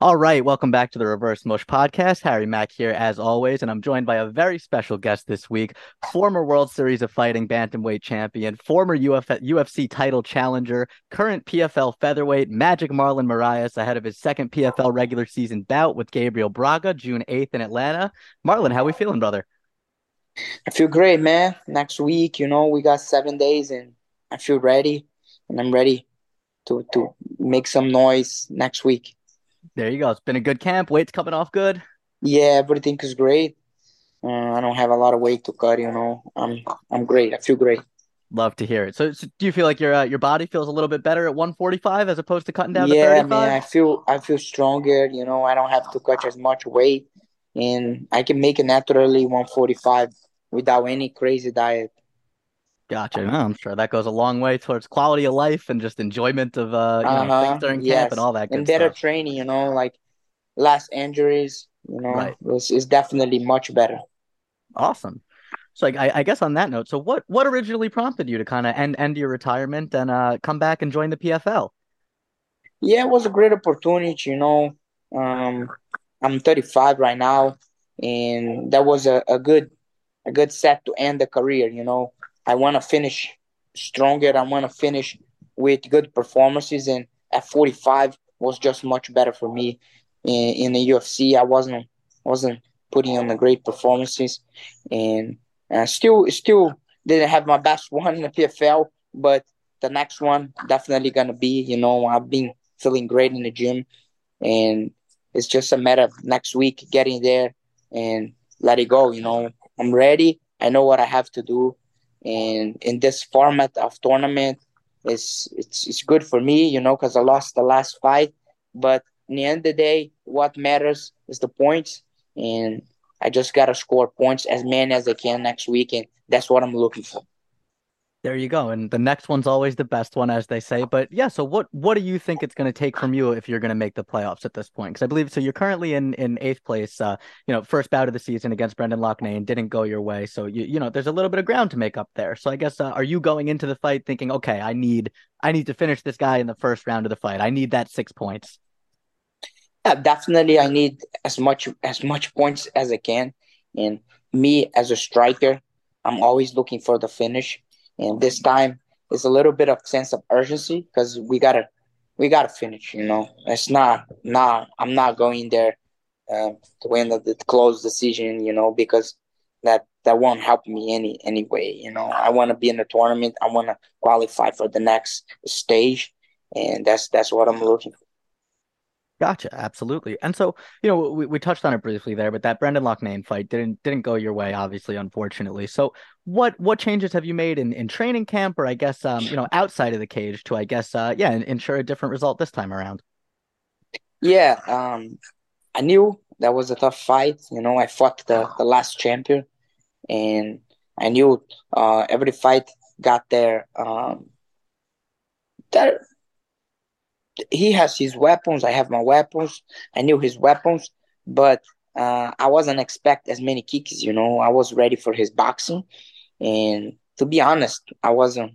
All right, welcome back to the Reverse Mush podcast. Harry Mack here, as always, and I'm joined by a very special guest this week former World Series of Fighting Bantamweight champion, former Uf- UFC title challenger, current PFL featherweight, Magic Marlon Moraes, ahead of his second PFL regular season bout with Gabriel Braga, June 8th in Atlanta. Marlon, how are we feeling, brother? I feel great, man. Next week, you know, we got seven days, and I feel ready, and I'm ready to to make some noise next week. There you go. It's been a good camp. Weight's coming off good. Yeah, everything is great. Uh, I don't have a lot of weight to cut. You know, I'm I'm great. I feel great. Love to hear it. So, so do you feel like your uh, your body feels a little bit better at 145 as opposed to cutting down yeah, to 35? man. I feel I feel stronger. You know, I don't have to cut as much weight, and I can make it naturally 145 without any crazy diet. Gotcha. No, I'm sure that goes a long way towards quality of life and just enjoyment of uh, you know, Uh-huh. things during Yes. camp and all that good And better stuff. training, you know, like less injuries, you know, Right. it's, it's definitely much better. Awesome. So like, I, I guess on that note, so what what originally prompted you to kind of end end your retirement and uh come back and join the PFL? Yeah, it was a great opportunity, you know. Um, I'm 35 right now, and that was a, a good a good set to end the career, you know. I want to finish stronger. I want to finish with good performances, and at 45 was just much better for me. In, in the UFC, I wasn't wasn't putting on the great performances, and uh, still still didn't have my best one in the PFL, but the next one definitely gonna be. You know, I've been feeling great in the gym, and it's just a matter of next week getting there and let it go. You know, I'm ready. I know what I have to do, and in this format of tournament, it's it's it's good for me. You know, because I lost the last fight, but in the end of the day, what matters is the points, and I just gotta score points as many as I can next week, and that's what I'm looking for. There you go. And the next one's always the best one, as they say. But yeah, so what what do you think it's going to take from you if you're going to make the playoffs at this point? Because I believe so. You're currently in in eighth place. Uh, you know, first bout of the season against Brendan Loughnane didn't go your way. So you you know, there's a little bit of ground to make up there. So I guess uh, are you going into the fight thinking, okay, I need I need to finish this guy in the first round of the fight. I need that six points. Yeah, definitely. I need as much as much points as I can, and me as a striker, I'm always looking for the finish. And this time, it's a little bit of sense of urgency because we gotta we gotta finish. You know, it's not not I'm not going there uh, to win the, the close decision. You know, because that that won't help me any anyway. You know, I want to be in the tournament. I want to qualify for the next stage, and that's that's what I'm looking for. Gotcha, absolutely. And so, you know, we, we touched on it briefly there, but that Brendan Loughnane fight didn't didn't go your way, obviously, unfortunately. So, what what changes have you made in, in training camp, or I guess, um, you know, outside of the cage to, I guess, uh, yeah, ensure a different result this time around? Yeah, um, I knew that was a tough fight. You know, I fought the, the last champion, and I knew uh, every fight got there. Um, that he has his weapons. I have my weapons. I knew his weapons, but uh, I wasn't expect as many kicks. You know, I was ready for his boxing, and to be honest, I wasn't.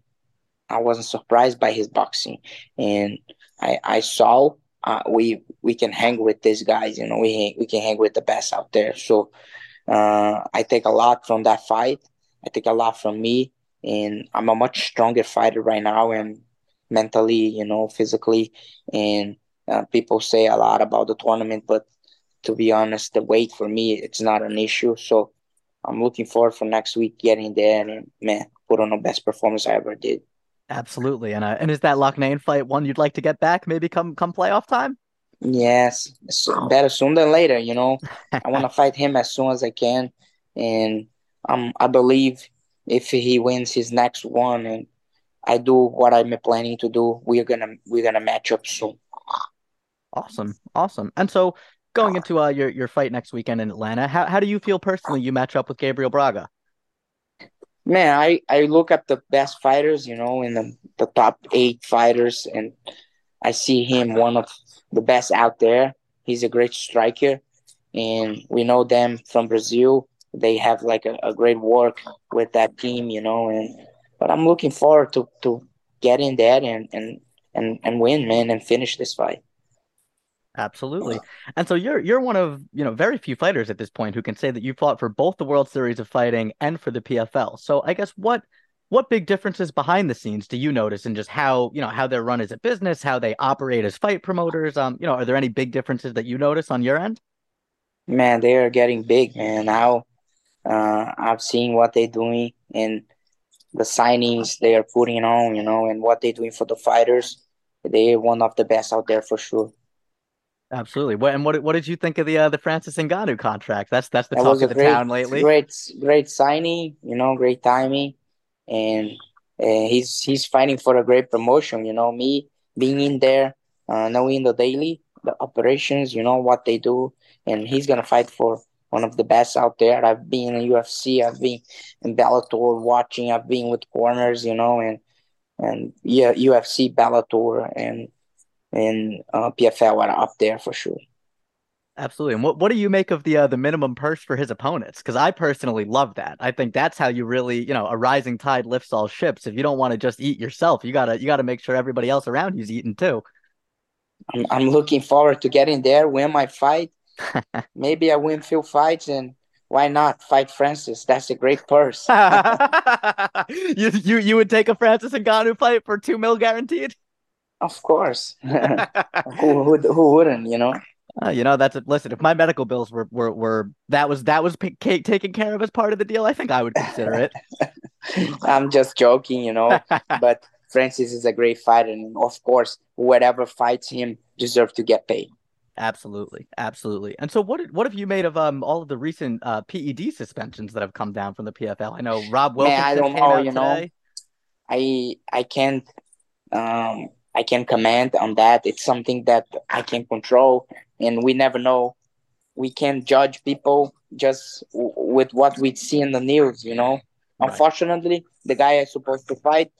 I wasn't surprised by his boxing, and I I saw uh, we we can hang with these guys. You know, we we can hang with the best out there. So uh, I take a lot from that fight. I take a lot from me, and I'm a much stronger fighter right now, and mentally, you know, physically. And uh, people say a lot about the tournament, but to be honest, the weight for me it's not an issue. So I'm looking forward for next week getting there and man, put on the best performance I ever did. Absolutely. And uh, and is that Loughnane fight one you'd like to get back, maybe come come playoff time? Yes, so better soon than later. You know, I want to fight him as soon as I can, and um, I believe if he wins his next one and I do what I'm planning to do, we're gonna we're gonna match up soon. Awesome, awesome. And so, going into uh, your your fight next weekend in Atlanta, how how do you feel personally you match up with Gabriel Braga? Man, I I look at the best fighters, you know, in the the top eight fighters, and I see him one of the best out there. He's a great striker, and we know them from Brazil. They have like a, a great work with that team, you know, and but I'm looking forward to to get in there and and and and win, man, and finish this fight. Absolutely. And so you're you're one of, you know, very few fighters at this point who can say that you fought for both the World Series of Fighting and for the PFL. So I guess what what big differences behind the scenes do you notice in just how, you know, how they're run as a business, how they operate as fight promoters? Um, you know, are there any big differences that you notice on your end? Man, they are getting big, man. Now uh, I've seen what they're doing and the signings they are putting on, you know, and what they're doing for the fighters. They're one of the best out there for sure. Absolutely. What and what what did you think of the uh, the Francis Ngannou contract? That's that's the that talk of the great, town lately. Great, great signing. You know, great timing, and uh, he's he's fighting for a great promotion. You know, me being in there, uh, knowing the daily the operations, you know what they do, and he's gonna fight for one of the best out there. I've been in UFC, I've been in Bellator watching, I've been with corners, you know, and and yeah, UFC, Bellator, and and uh, PFL are up there for sure. Absolutely. And what, what do you make of the uh, the minimum purse for his opponents? Because I personally love that. I think that's how you really, you know, a rising tide lifts all ships. If you don't want to just eat yourself, you gotta you gotta make sure everybody else around you's eating too. I'm I'm looking forward to getting there, win my fight. Maybe I win few fights and why not fight Francis? That's a great purse. you you you would take a Francis Ngannou fight for two mil guaranteed? Of course. who, who, who wouldn't, you know? Uh, you know, that's a, listen. If my medical bills were were, were that was that was p- taken care of as part of the deal, I think I would consider it. I'm just joking, you know. but Francis is a great fighter, and of course, whoever fights him deserves to get paid. Absolutely, absolutely. And so, what what have you made of um all of the recent uh, PED suspensions that have come down from the PFL? I know Rob Wilkinson Man, I don't know, you know. I I can't um I can comment on that. It's something that I can control, and we never know. We can't judge people just w- with what we see in the news. You know, right. unfortunately, the guy I supposed to fight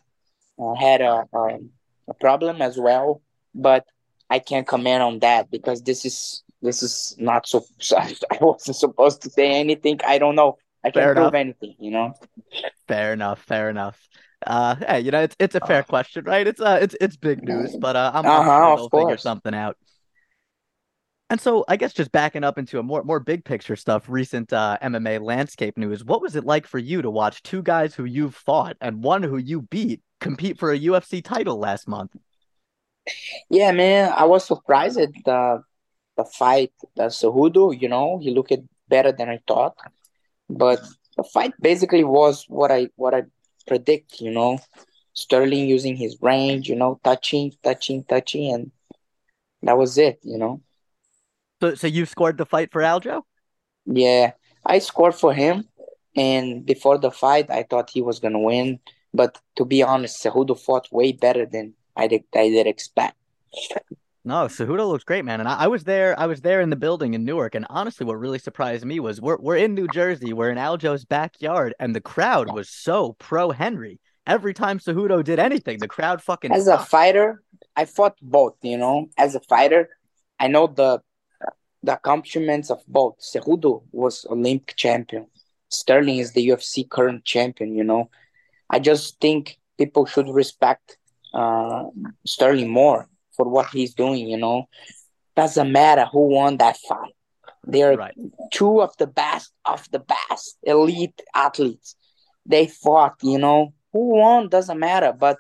uh, had a, a a problem as well, but I can't comment on that because this is this is not so. I wasn't supposed to say anything. I don't know. I can't fair prove enough. anything. You know. Fair enough. Fair enough. Uh, hey, you know, it's it's a fair uh, question, right? It's uh, it's it's big news, but uh, I'm, uh-huh, sure they'll figure something out. And so, I guess just backing up into a more more big picture stuff, recent uh, MMA landscape news. What was it like for you to watch two guys who you've fought and one who you beat compete for a UFC title last month? Yeah, man, I was surprised at the the fight. The Cejudo, you know, he looked better than I thought, but the fight basically was what I what I predict, you know. Sterling using his range, you know, touching, touching, touching, and that was it, you know. So, so you scored the fight for Aljo? Yeah, I scored for him, and before the fight, I thought he was gonna win. But to be honest, Cejudo fought way better than I did. I did expect. No, Cejudo looks great, man. And I, I, was there. I was there in the building in Newark, and honestly, what really surprised me was we're we're in New Jersey, we're in Aljo's backyard, and the crowd was so pro Henry. Every time Cejudo did anything, the crowd fucking. As a fighter, I fought both. You know, as a fighter, I know the the accomplishments of both. Cejudo was Olympic champion. Sterling is the UFC current champion. You know, I just think people should respect uh, Sterling more for what he's doing. You know, doesn't matter who won that fight. They're right. two of the best of the best elite athletes. They fought. You know, who won doesn't matter, but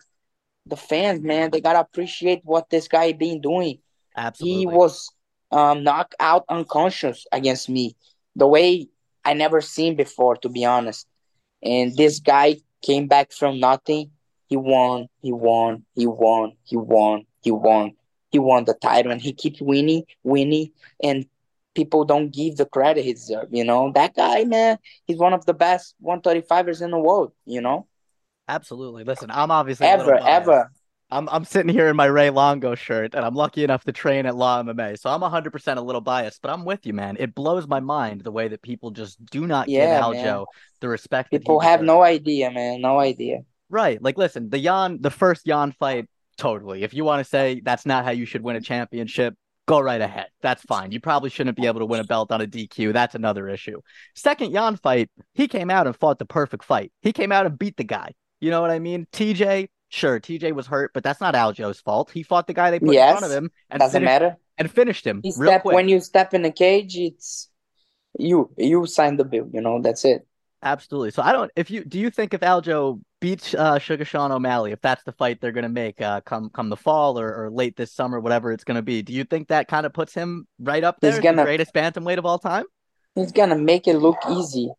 the fans, man, they gotta appreciate what this guy been doing. Absolutely, he was um, knocked out unconscious against me, the way I never seen before, to be honest. And this guy came back from nothing he won, he won, he won, he won, he won, he won the title, and he keeps winning, winning, and people don't give the credit he deserves. You know, that guy, man, he's one of the best 135ers in the world. You know. Absolutely. Listen, I'm obviously ever, ever. I'm I'm sitting here in my Ray Longo shirt, and I'm lucky enough to train at Law MMA, so I'm 100 percent a little biased, but I'm with you, man. It blows my mind the way that people just do not yeah, give Aljo man. the respect. People have no idea, man, no idea. Right. Like, listen, the Yan, the first Yan fight, totally. If you want to say that's not how you should win a championship, go right ahead. That's fine. You probably shouldn't be able to win a belt on a DQ. That's another issue. Second Yan fight, he came out and fought the perfect fight. He came out and beat the guy. You know what I mean? TJ, sure, TJ was hurt, but that's not Aljo's fault. He fought the guy they put yes, in front of him. And doesn't finished, matter. and finished him He real step quick. when you step in the cage, it's you. You sign the bill. You know that's it. Absolutely. So I don't. If you do you think if Aljo beats uh, Sugar Sean O'Malley, if that's the fight they're gonna make uh, come come the fall or, or late this summer, whatever it's gonna be, do you think that kind of puts him right up there, He's gonna- the greatest bantamweight of all time? He's gonna make it look easy.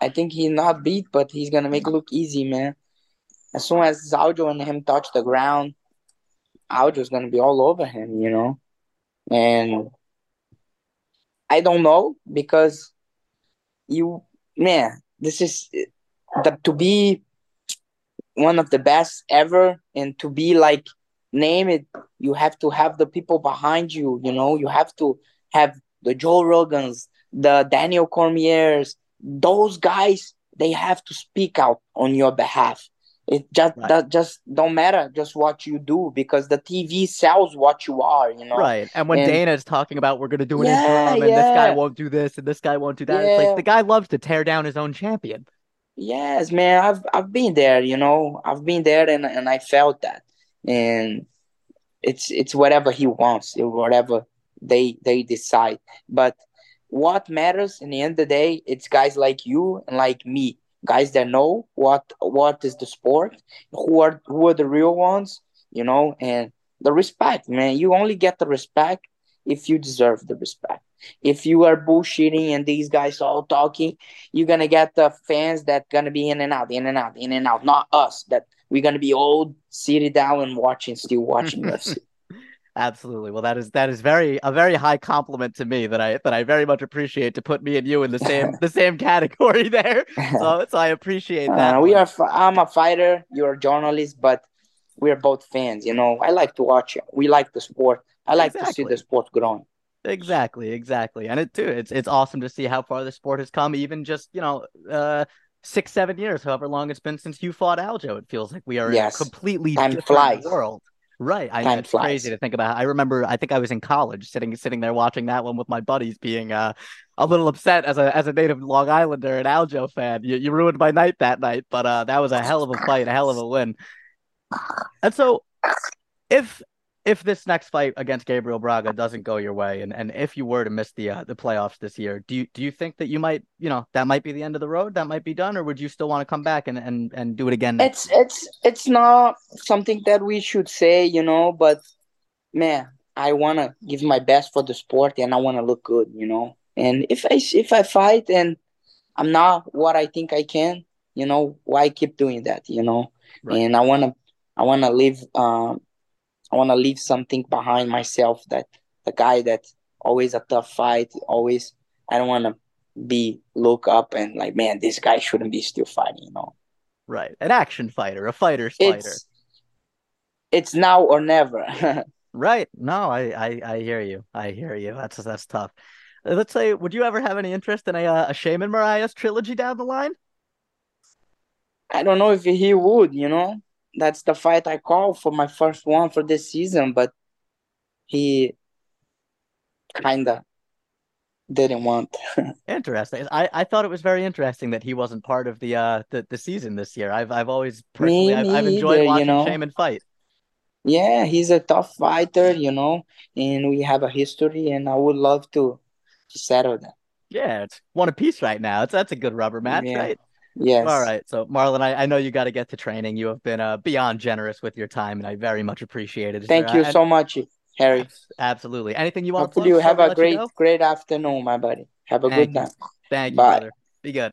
I think he's not beat, but he's gonna make it look easy, man. As soon as Aljo and him touch the ground, Aljo's gonna be all over him, you know. And I don't know because you, man, this is the to be one of the best ever, and to be like name it, you have to have the people behind you. You know, you have to have the Joe Rogans, the Daniel Cormiers, those guys. They have to speak out on your behalf. It just Right. that just don't matter just what you do because the TV sells what you are. You know, Right. And when And- Dana is talking about we're gonna do an Yeah, interim and this guy won't do this and this guy won't do that, it's like the guy loves to tear down his own champion. Yes, man, I've I've been there, you know. I've been there and and I felt that. And it's it's whatever he wants, whatever they they decide. But what matters in the end of the day, it's guys like you and like me, guys that know what what is the sport, who are who are the real ones, you know, and the respect, man. You only get the respect if you deserve the respect. If you are bullshitting and these guys all talking, you're gonna get the fans that gonna be in and out, in and out, in and out. Not us that we're gonna be old, seated down and watching, still watching UFC. Absolutely. Well, that is that is very a very high compliment to me that I that I very much appreciate to put me and you in the same the same category there. So so I appreciate that. Uh, we are. I'm a fighter. You're a journalist, but we are both fans. You know, I like to watch it. We like the sport. I like to see the sport growing. Exactly, exactly. And it too, it's it's awesome to see how far the sport has come, even just, you know, uh six, seven years, however long it's been since you fought Aljo. It feels like we are Yes. in a completely Time different flies. world. Right. I know it's flies. crazy to think about. I remember I think I was in college sitting sitting there watching that one with my buddies being uh a little upset as a as a native Long Islander and Aljo fan. You you ruined my night that night, but uh that was a hell of a fight, a hell of a win. And so if if this next fight against Gabriel Braga doesn't go your way, and, and if you were to miss the uh, the playoffs this year, do you do you think that you might, you know, that might be the end of the road? That might be done, or would you still want to come back and, and, and do it again? It's it's it's not something that we should say, you know. But man, I wanna give my best for the sport, and I wanna look good, you know. And if I if I fight and I'm not what I think I can, you know, why keep doing that, you know? Right. And I wanna I wanna leave um I wanna leave something behind myself that the guy that always a tough fight, always I don't wanna be look up and like, man, this guy shouldn't be still fighting, you know. Right, an action fighter, a fighter's fighter. It's it's now or never. Right? No, I, I I hear you. I hear you. That's that's tough. Uh, Let's say, would you ever have any interest in a uh, a Sheymon Moraes trilogy down the line? I don't know if he would, you know. That's the fight I called for my first one for this season, but he kinda didn't want. Interesting. I, I thought it was very interesting that he wasn't part of the uh the, the season this year. I've I've always personally I've, I've enjoyed either, you watching know. Sheymon fight. Yeah, he's a tough fighter, you know, and we have a history, and I would love to to settle that. Yeah, it's one apiece right now. It's that's a good rubber match, Yeah. right? Yes. All right. So Marlon, I, I know you got to get to training. You have been uh beyond generous with your time, and I very much appreciate it. Thank you so much, Harry. Absolutely. Anything you want to Hopefully plug you have a let you great, great afternoon, my buddy. Have a Thank good night. Thank you, Bye. brother. Be good.